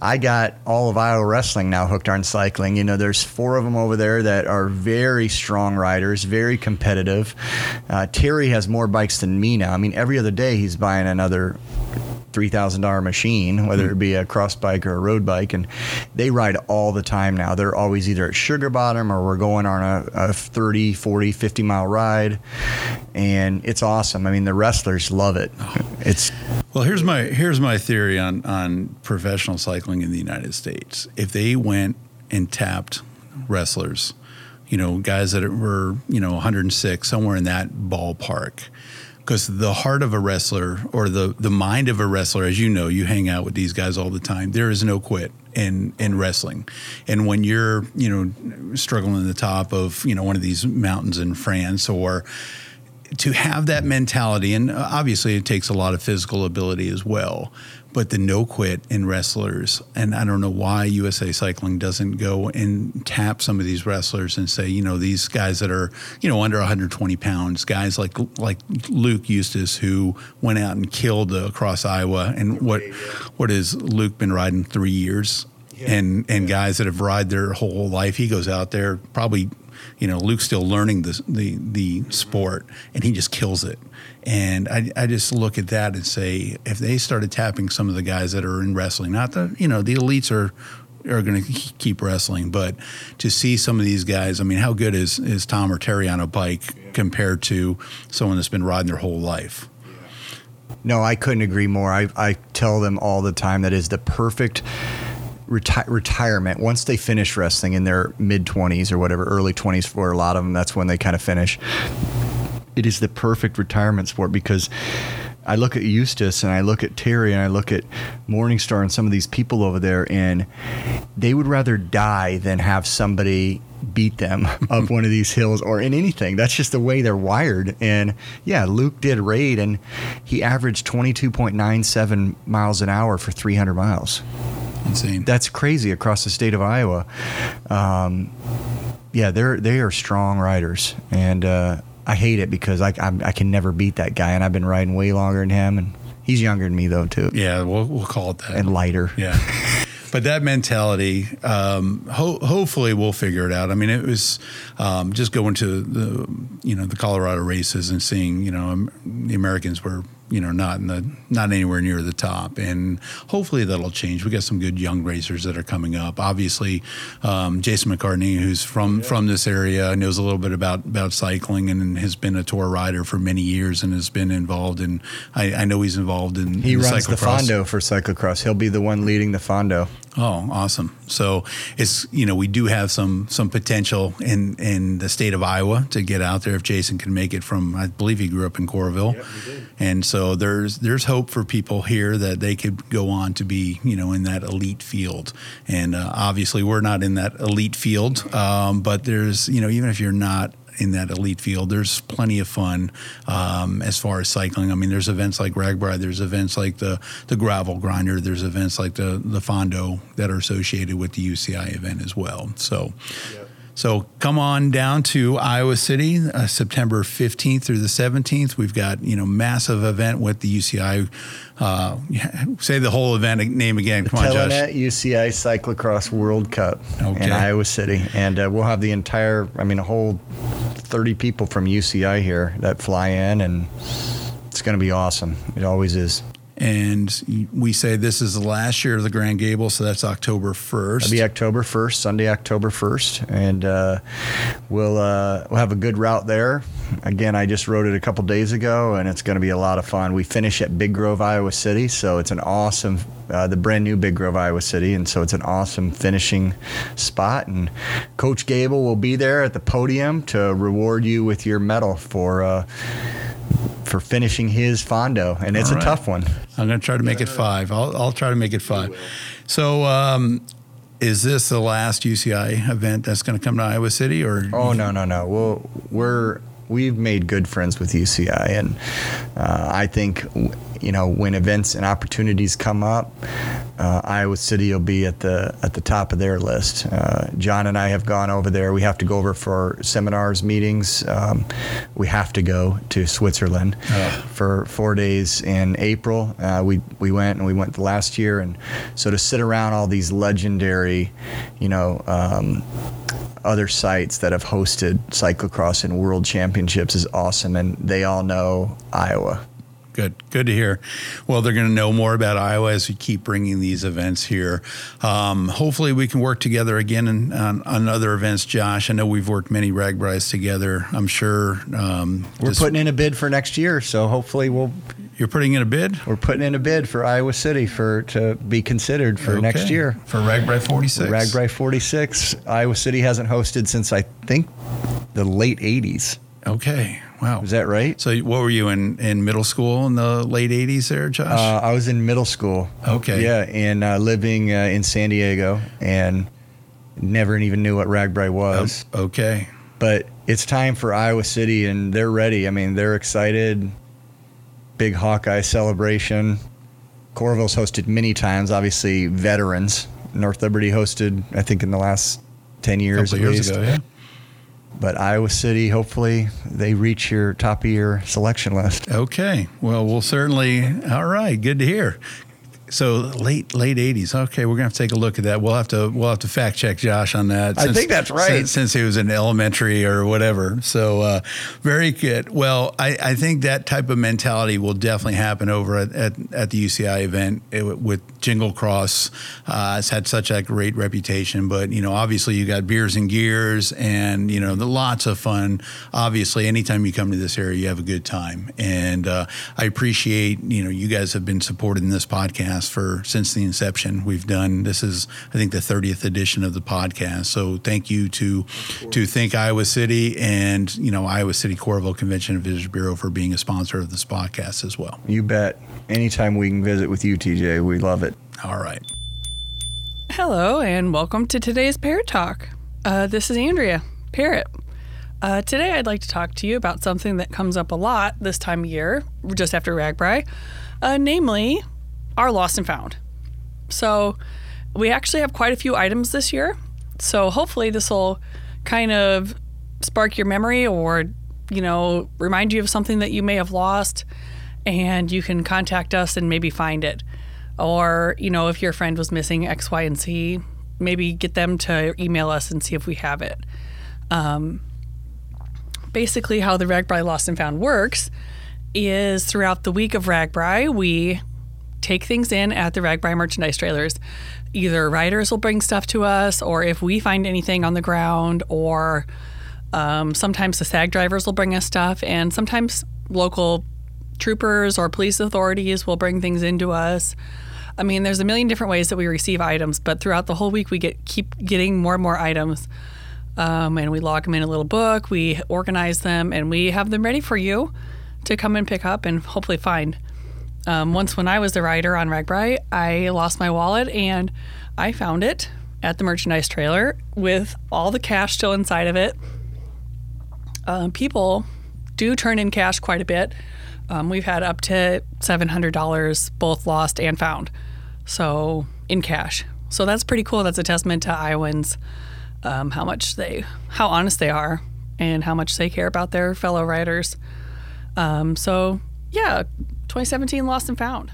I got all of Iowa wrestling now hooked on cycling. You know, there's four of them over there that are very strong riders, very competitive. Uh, Terry has more bikes than me now. I mean, every other day he's buying another three thousand dollar machine, whether it be a cross bike or a road bike, and they ride all the time now. They're always either at Sugar Bottom or we're going on a, a 30, 40, 50 mile ride, and it's awesome. I mean, the wrestlers love it. It's well here's my here's my theory on on professional cycling in the united states if they went and tapped wrestlers you know guys that were you know 106 somewhere in that ballpark because the heart of a wrestler or the the mind of a wrestler as you know you hang out with these guys all the time there is no quit in in wrestling. And when you're you know struggling at the top of you know one of these mountains in France or to have that mentality, and obviously it takes a lot of physical ability as well, but the no quit in wrestlers, and I don't know why USA Cycling doesn't go and tap some of these wrestlers and say, you know, these guys that are, you know, under 120 pounds, guys like like Luke Eustice who went out and killed uh, across Iowa, and what what has Luke been riding three years, and and guys that have ride their whole life, he goes out there probably you know, Luke's still learning the the the sport, and he just kills it. And I, I just look at that and say, if they started tapping some of the guys that are in wrestling, not the you know the elites are are going to keep wrestling, but to see some of these guys, I mean, how good is is Tom or Terry on a bike compared to someone that's been riding their whole life? no, I couldn't agree more. I I tell them all the time that is the perfect. Reti- retirement once they finish wrestling in their mid 20s or whatever early 20s for a lot of them that's when they kind of finish it is the perfect retirement sport because I look at Eustice and I look at Terry and I look at Morningstar and some of these people over there, and they would rather die than have somebody beat them up one of these hills or in anything. That's just the way they're wired. And yeah, Luke did raid and he averaged 22.97 miles an hour for 300 miles. Insane. That's crazy across the state of Iowa. Um, yeah, they're they are strong riders, and uh, I hate it because I I'm, I can never beat that guy, and I've been riding way longer than him, and he's younger than me though too, yeah, we'll we'll call it that. and lighter. Yeah. But that mentality, um, ho- hopefully, we'll figure it out. I mean, it was um, just going to the, you know, the Colorado races and seeing, you know, um, the Americans were, you know, not in the, not anywhere near the top, and hopefully that'll change. We got some good young racers that are coming up. Obviously, um, Jason McCartney, who's from from this area, knows a little bit about about cycling and has been a tour rider for many years and has been involved in. I, I know he's involved in. He in runs the cyclocross. Fondo for cyclocross. He'll be the one leading the Fondo. Oh, awesome! So it's you know we do have some some potential in in the state of Iowa to get out there if Jason can make it from I believe he grew up in Coralville, and so there's there's hope for people here that they could go on to be you know in that elite field, and uh, obviously we're not in that elite field, um, but there's you know even if you're not in that elite field. There's plenty of fun um, as far as cycling. I mean, there's events like RAGBRAI, there's events like the the gravel grinder, there's events like the the Fondo that are associated with the UCI event as well. So. So come on down to Iowa City, uh, September 15th through the 17th. We've got you know massive event with the UCI. Uh, say the whole event name again. Come on, Josh. Telenet UCI Cyclocross World Cup Okay. in Iowa City, and uh, we'll have the entire, I mean, a whole 30 people from UCI here that fly in, and it's going to be awesome. It always is. And we say this is the last year of the Grand Gable, so that's October 1st. It'll be October 1st, Sunday, October 1st, and uh, we'll uh, we'll have a good route there. Again, I just wrote it a couple days ago, and it's going to be a lot of fun. We finish at Big Grove, Iowa City, so it's an awesome, uh, the brand new Big Grove, Iowa City, and so it's an awesome finishing spot. And Coach Gable will be there at the podium to reward you with your medal for. Uh, for finishing his fondo, and it's All a tough one. I'm going to try to make it five. I'll, I'll try to make it five. So, um, is this the last UCI event that's going to come to Iowa City, or Oh no no no. Well, we're we've made good friends with UCI, and uh, I think you know when events and opportunities come up, uh, Iowa City will be at the at the top of their list. Uh, John and I have gone over there. We have to go over for seminars, meetings. Um, we have to go to Switzerland for four days in April. Uh, we we went and we went the last year, and so to sit around all these legendary, you know. Um, other sites that have hosted cyclocross and world championships is awesome, and they all know Iowa. Good, good to hear. Well, they're going to know more about Iowa as we keep bringing these events here. Um, hopefully, we can work together again in, on, on other events. Josh, I know we've worked many RAGBRAIs together. I'm sure um, We're putting in a bid for next year, so hopefully we'll you're putting in a bid we're putting in a bid for Iowa City for to be considered for next year. for RAGBRAI 46. RAGBRAI 46, Iowa City hasn't hosted since I think the late 80s. Okay, wow. Is that right? So, what were you in, in middle school in the late 80s there, Josh? Uh, I was in middle school. Okay. Yeah, and uh, living uh, in San Diego, and never even knew what RAGBRAI was. okay. but it's time for Iowa City, and they're ready. I mean, they're excited. Big Hawkeye celebration. Coralville's hosted many times. Obviously, veterans. North Liberty hosted, I think, in the last ten years. A couple years least. ago, yeah. But Iowa City, hopefully, they reach your top of your selection list. Okay. Well, we'll certainly. All right. Good to hear. So late late eighties. Okay, we're gonna have to take a look at that. We'll have to we'll have to fact check Josh on that. I think that's right. Since, since he was in elementary or whatever. So uh, very good. Well, I, I think that type of mentality will definitely happen over at, at, at the UCI event it, with Jingle Cross. Uh, it's had such a great reputation, but you know, obviously you got beers and gears, and you know, the lots of fun. Obviously, anytime you come to this area, you have a good time, and uh, I appreciate you know you guys have been supporting this podcast for since the inception. We've done this is I think the 30th edition of the podcast, so thank you to to Think Iowa City and you know Iowa City Coralville Convention and Visitors Bureau for being a sponsor of this podcast as well. You bet. Anytime we can visit with you, TJ, we love it. All right. Hello, and welcome to today's Parrot Talk. Uh, this is Andrea, Parrot. Uh, today, I'd like to talk to you about something that comes up a lot this time of year, just after RAGBRAI, uh, namely our lost and found. So, we actually have quite a few items this year. So, hopefully, this will kind of spark your memory or, you know, remind you of something that you may have lost, and you can contact us and maybe find it or you know if your friend was missing x y and z maybe get them to email us and see if we have it um, basically how the ragbrai lost and found works is throughout the week of ragbrai we take things in at the ragbrai merchandise trailers either riders will bring stuff to us or if we find anything on the ground or um, sometimes the sag drivers will bring us stuff and sometimes local troopers or police authorities will bring things into us I mean, there's a million different ways that we receive items, but throughout the whole week, we get keep getting more and more items, um, and we log them in a little book. We organize them, and we have them ready for you to come and pick up and hopefully find. Um, once, when I was the rider on RAGBRAI, I lost my wallet, and I found it at the merchandise trailer with all the cash still inside of it. Um, people do turn in cash quite a bit. Um, we've had up to $700 both lost and found. So in cash. So that's pretty cool. That's a testament to Iowans um, how much they, how honest they are, and how much they care about their fellow riders. Um, so, yeah, 2017 Lost and Found.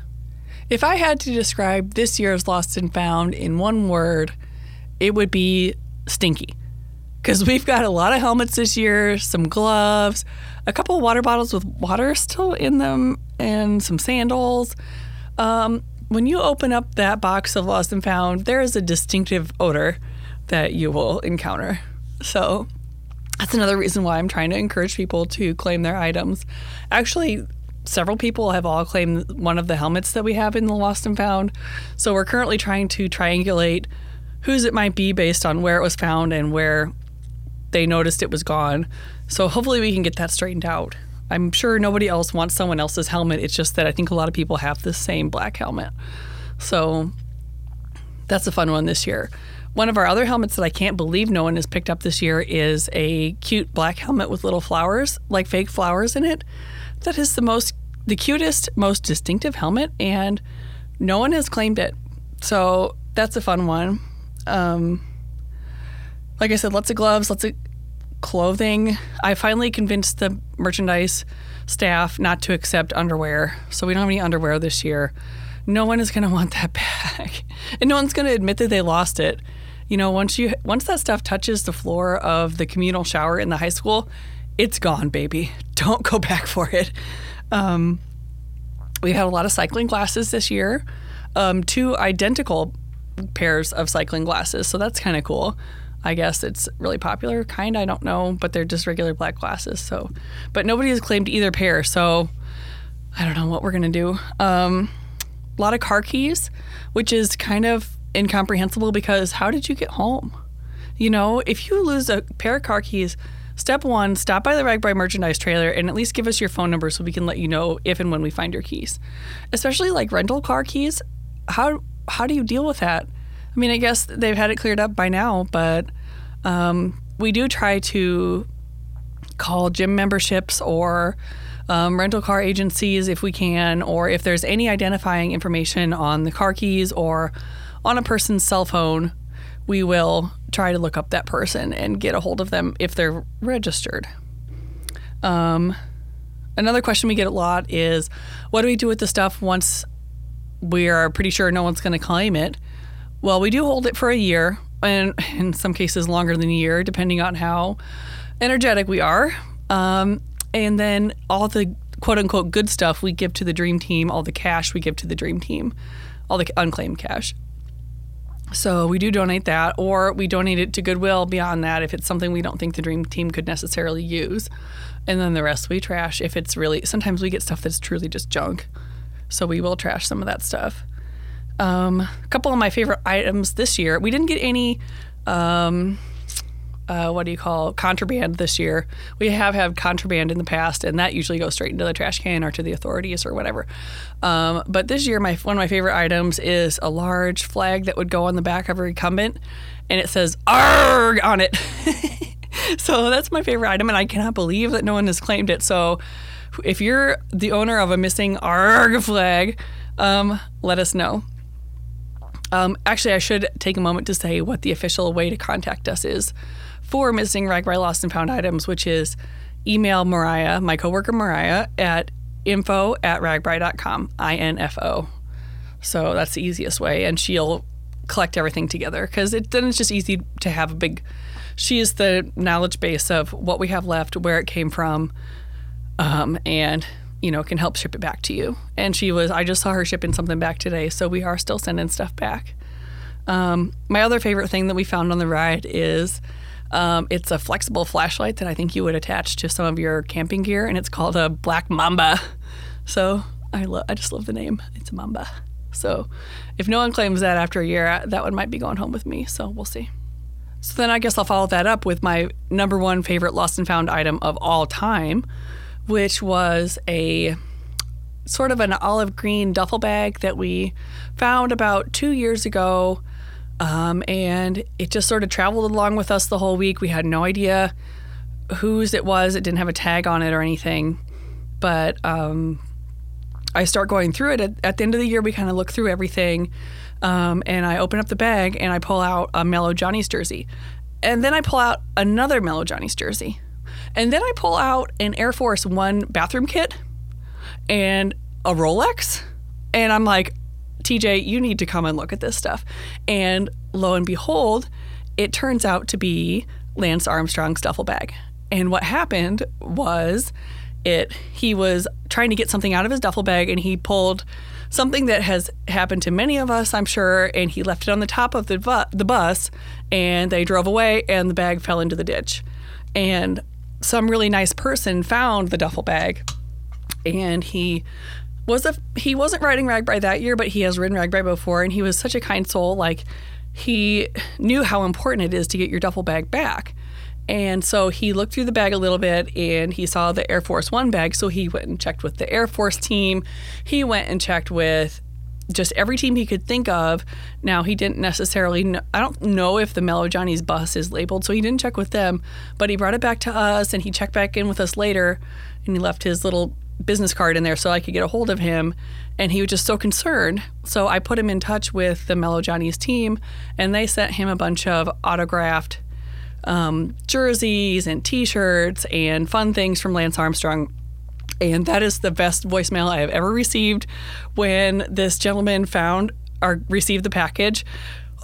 If I had to describe this year's Lost and Found in one word, it would be stinky. Because we've got a lot of helmets this year, some gloves, a couple of water bottles with water still in them, and some sandals. Um, when you open up that box of Lost and Found, there is a distinctive odor that you will encounter. So that's another reason why I'm trying to encourage people to claim their items. Actually, several people have all claimed one of the helmets that we have in the Lost and Found. So we're currently trying to triangulate whose it might be based on where it was found and where they noticed it was gone. So hopefully we can get that straightened out. I'm sure nobody else wants someone else's helmet. It's just that I think a lot of people have the same black helmet. So that's a fun one this year. One of our other helmets that I can't believe no one has picked up this year is a cute black helmet with little flowers, like fake flowers in it. That is the most, the cutest, most distinctive helmet, and no one has claimed it. So that's a fun one. Um, like I said, lots of gloves, lots of clothing. I finally convinced the merchandise staff not to accept underwear, so we don't have any underwear this year. No one is going to want that back, and no one's going to admit that they lost it. You know, once you once that stuff touches the floor of the communal shower in the high school, it's gone, baby. Don't go back for it. Um, we had a lot of cycling glasses this year, um, two identical pairs of cycling glasses, so that's kind of cool. I guess it's really popular, kind. I don't know, but they're just regular black glasses. So, but nobody has claimed either pair. So, I don't know what we're gonna do. Um, a lot of car keys, which is kind of incomprehensible because how did you get home? You know, if you lose a pair of car keys, step one, stop by the RAGBRAI merchandise trailer and at least give us your phone number so we can let you know if and when we find your keys. Especially like rental car keys. How how do you deal with that? I mean, I guess they've had it cleared up by now, but um, we do try to call gym memberships or um, rental car agencies if we can, or if there's any identifying information on the car keys or on a person's cell phone, we will try to look up that person and get a hold of them if they're registered. Um, another question we get a lot is what do we do with the stuff once we are pretty sure no one's going to claim it? Well, we do hold it for a year, and in some cases longer than a year, depending on how energetic we are. Um, and then all the quote unquote good stuff we give to the dream team, all the cash we give to the dream team, all the unclaimed cash. So we do donate that, or we donate it to Goodwill beyond that if it's something we don't think the dream team could necessarily use. And then the rest we trash if it's really, sometimes we get stuff that's truly just junk. So we will trash some of that stuff. Um, a couple of my favorite items this year. We didn't get any. Um, uh, what do you call contraband this year? We have had contraband in the past, and that usually goes straight into the trash can or to the authorities or whatever. Um, but this year, my one of my favorite items is a large flag that would go on the back of a recumbent, and it says "ARG" on it. so that's my favorite item, and I cannot believe that no one has claimed it. So if you're the owner of a missing ARG flag, um, let us know. Um, actually, I should take a moment to say what the official way to contact us is for missing RAGBRAI lost and found items, which is email Mariah, my coworker Mariah, at info at ragbrai.com, I-N-F-O. So that's the easiest way, and she'll collect everything together because it, then it's just easy to have a big. She is the knowledge base of what we have left, where it came from, um, and you know, can help ship it back to you. And she was, I just saw her shipping something back today, so we are still sending stuff back. Um, my other favorite thing that we found on the ride is um, it's a flexible flashlight that I think you would attach to some of your camping gear, and it's called a Black Mamba. So I love, I just love the name. It's a Mamba. So if no one claims that after a year, that one might be going home with me. So we'll see. So then I guess I'll follow that up with my number one favorite lost and found item of all time, which was a sort of an olive green duffel bag that we found about two years ago. Um, and it just sort of traveled along with us the whole week. We had no idea whose it was. It didn't have a tag on it or anything. But um, I start going through it. At, at, the end of the year, we kind of look through everything. Um, and I open up the bag and I pull out a Mellow Johnny's jersey. and then I pull out another Mellow Johnny's jersey. And then I pull out an Air Force One bathroom kit and a Rolex. And I'm like, TJ, you need to come and look at this stuff. And lo and behold, it turns out to be Lance Armstrong's duffel bag. And what happened was it he was trying to get something out of his duffel bag and he pulled something that has happened to many of us, I'm sure, and he left it on the top of the bu- the bus and they drove away and the bag fell into the ditch. And some really nice person found the duffel bag and he was a he wasn't riding RAGBRAI that year, but he has ridden RAGBRAI before, and he was such a kind soul. Like he knew how important it is to get your duffel bag back. And so he looked through the bag a little bit and he saw the Air Force One bag. So he went and checked with the Air Force team. He went and checked with just every team he could think of. Now, he didn't necessarily, know, I don't know if the Mellow Johnny's bus is labeled, so he didn't check with them, but he brought it back to us and he checked back in with us later and he left his little business card in there so I could get a hold of him. And he was just so concerned. So I put him in touch with the Mellow Johnny's team, and they sent him a bunch of autographed um, jerseys and T-shirts and fun things from Lance Armstrong. And that is the best voicemail I have ever received. When this gentleman found or received the package,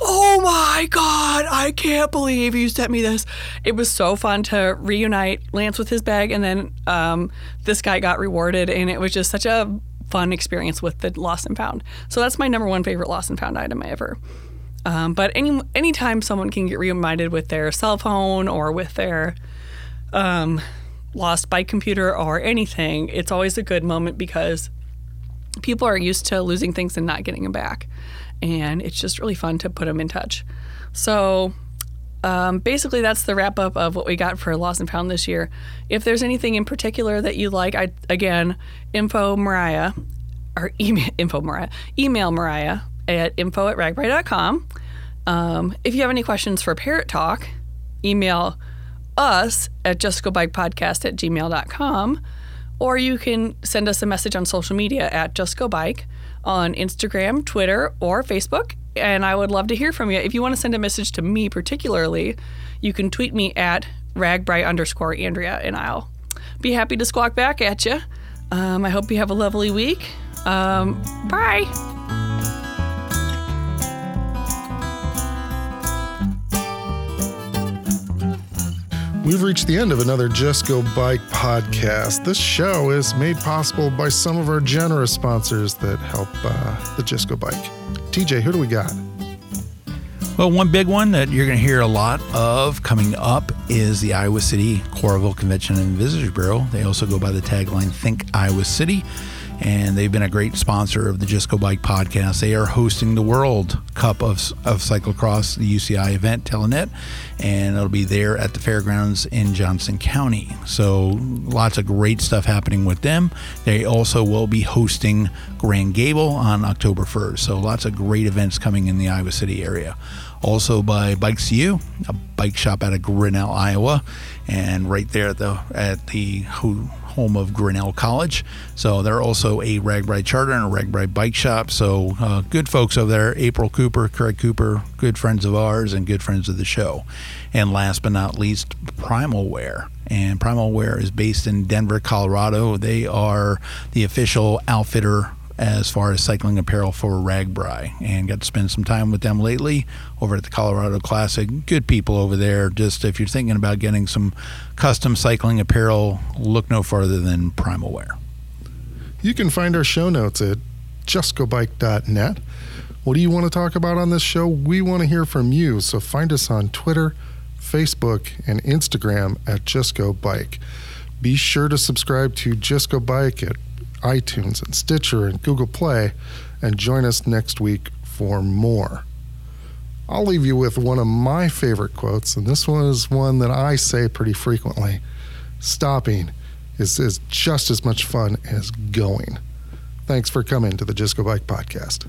oh my god i can't believe you sent me this. It was so fun to reunite lance with his bag and then um, this guy got rewarded and it was just such a fun experience with the lost and found. So that's my number one favorite lost and found item ever. Um, but any anytime someone can get reminded with their cell phone or with their um, lost bike computer or anything it's always a good moment because people are used to losing things and not getting them back and it's just really fun to put them in touch. So um, basically, that's the wrap up of what we got for Lost and Found this year. If there's anything in particular that you like, I again, info Mariah or email info Mariah, email Mariah at info at ragbrai.com. Um, if you have any questions for Parrot Talk, email us at justgobikepodcast at gmail.com or you can send us a message on social media at justgobike on Instagram, Twitter, or Facebook. And I would love to hear from you. If you want to send a message to me particularly, you can tweet me at ragbrai underscore Andrea, and I'll be happy to squawk back at you. Um, I hope you have a lovely week. Um, bye. We've reached the end of another Just Go Bike podcast. This show is made possible by some of our generous sponsors that help uh, the Just Go Bike. TJ, who do we got? Well, one big one that you're going to hear a lot of coming up is the Iowa City Coralville Convention and Visitors Bureau. They also go by the tagline Think Iowa City and they've been a great sponsor of the Just Go Bike podcast. They are hosting the World Cup of, of Cyclocross, the UCI event, Telenet, and it'll be there at the fairgrounds in Johnson County. So lots of great stuff happening with them. They also will be hosting Grand Gable on October 1st. So lots of great events coming in the Iowa City area also by Bikes U, a bike shop out of Grinnell, Iowa, and right there at the at the home of Grinnell College. So they're also a RAGBRAI charter and a RAGBRAI bike shop. So uh, good folks over there. April Cooper, Craig Cooper, good friends of ours and good friends of the show. And last but not least, Primal Wear. And Primal Wear is based in Denver, Colorado. They are the official outfitter as far as cycling apparel for RAGBRAI and got to spend some time with them lately over at the Colorado Classic. Good people over there. Just if you're thinking about getting some custom cycling apparel, look no further than Primal Wear. You can find our show notes at justgobike.net. What do you want to talk about on this show? We want to hear from you, so find us on Twitter, Facebook, and Instagram at Just Go Bike. Be sure to subscribe to Just Go Bike at iTunes and Stitcher and Google Play, and join us next week for more. I'll leave you with one of my favorite quotes, and this one is one that I say pretty frequently. Stopping is, is just as much fun as going. Thanks for coming to the Go Bike podcast.